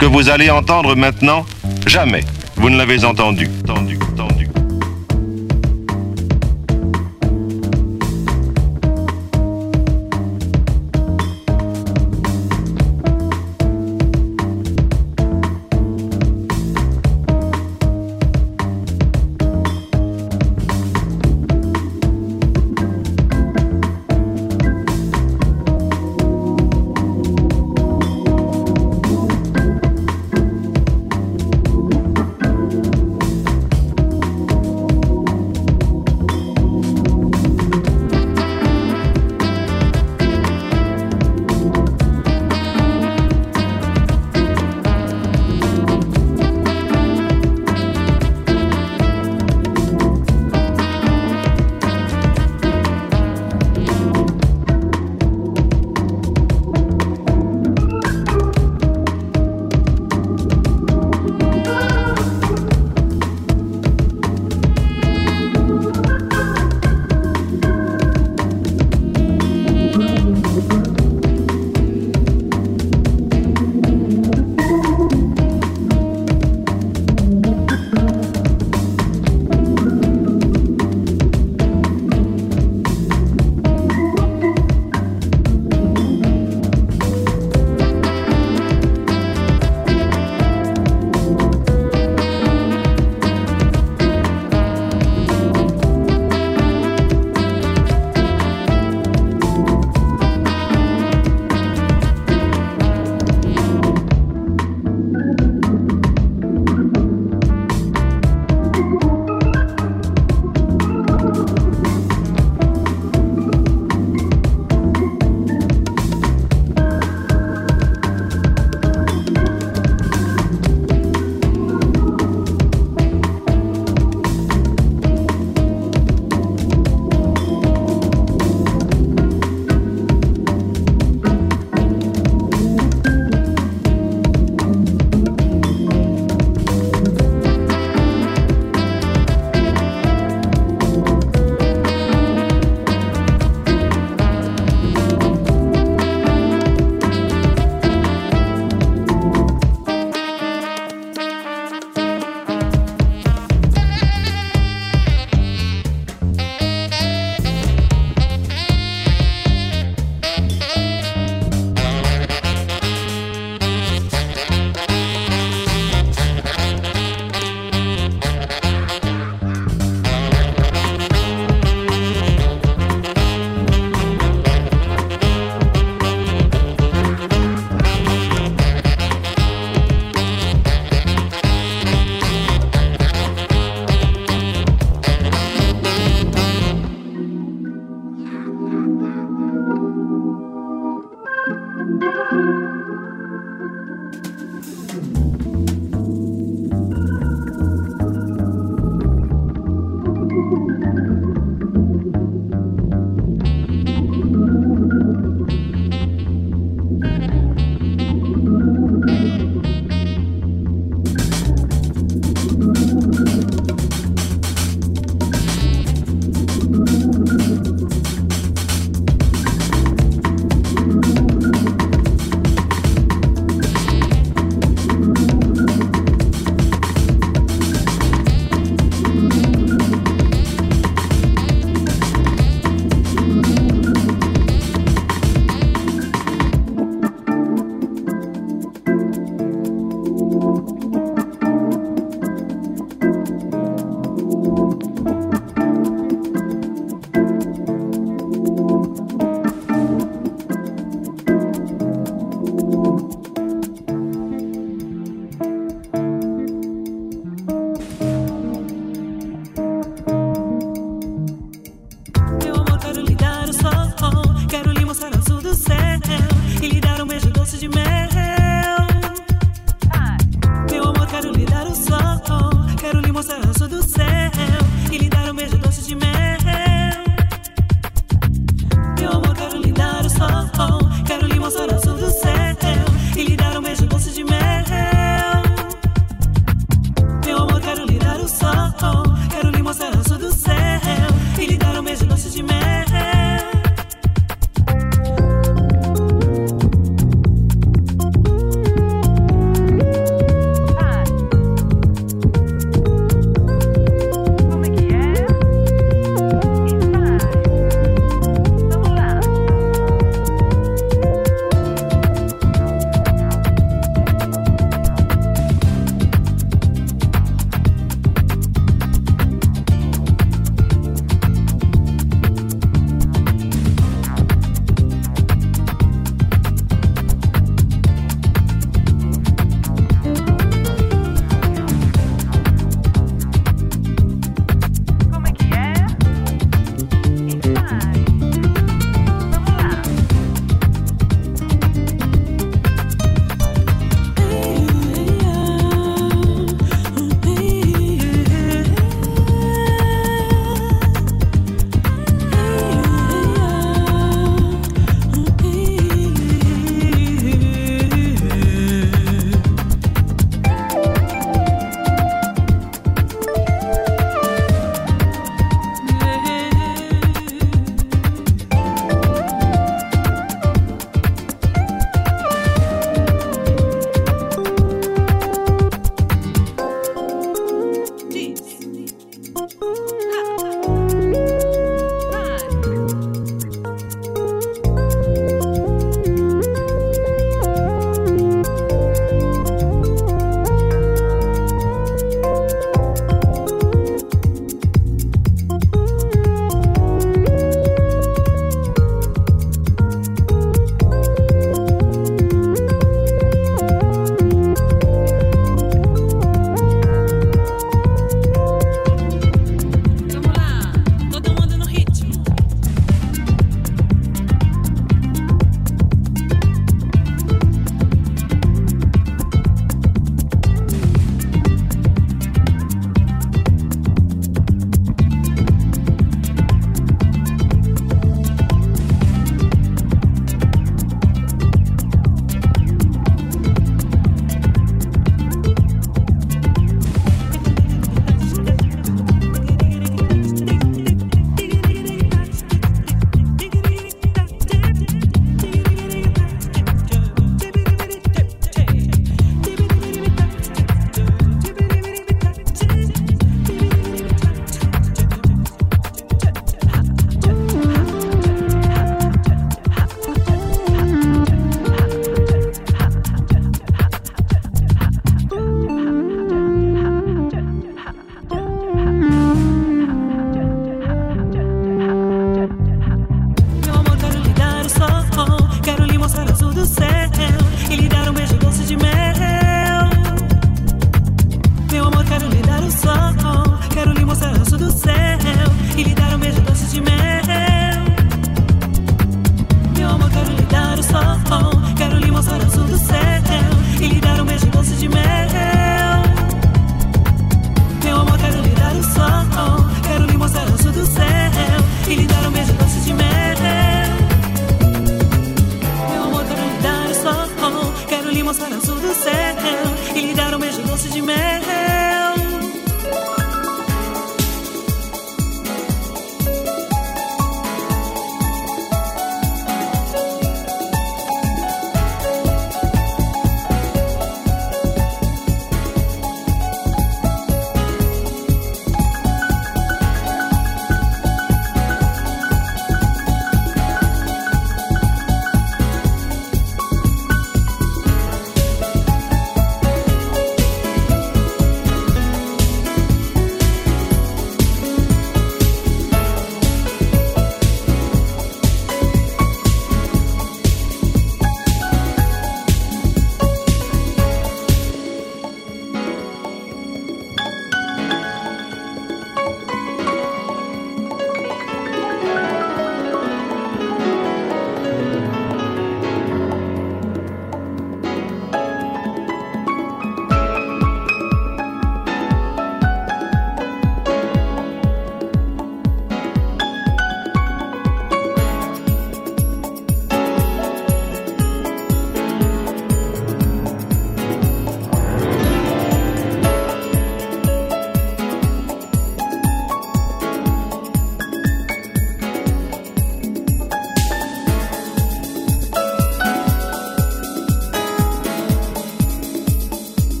que vous allez entendre maintenant, jamais vous ne l'avez entendu.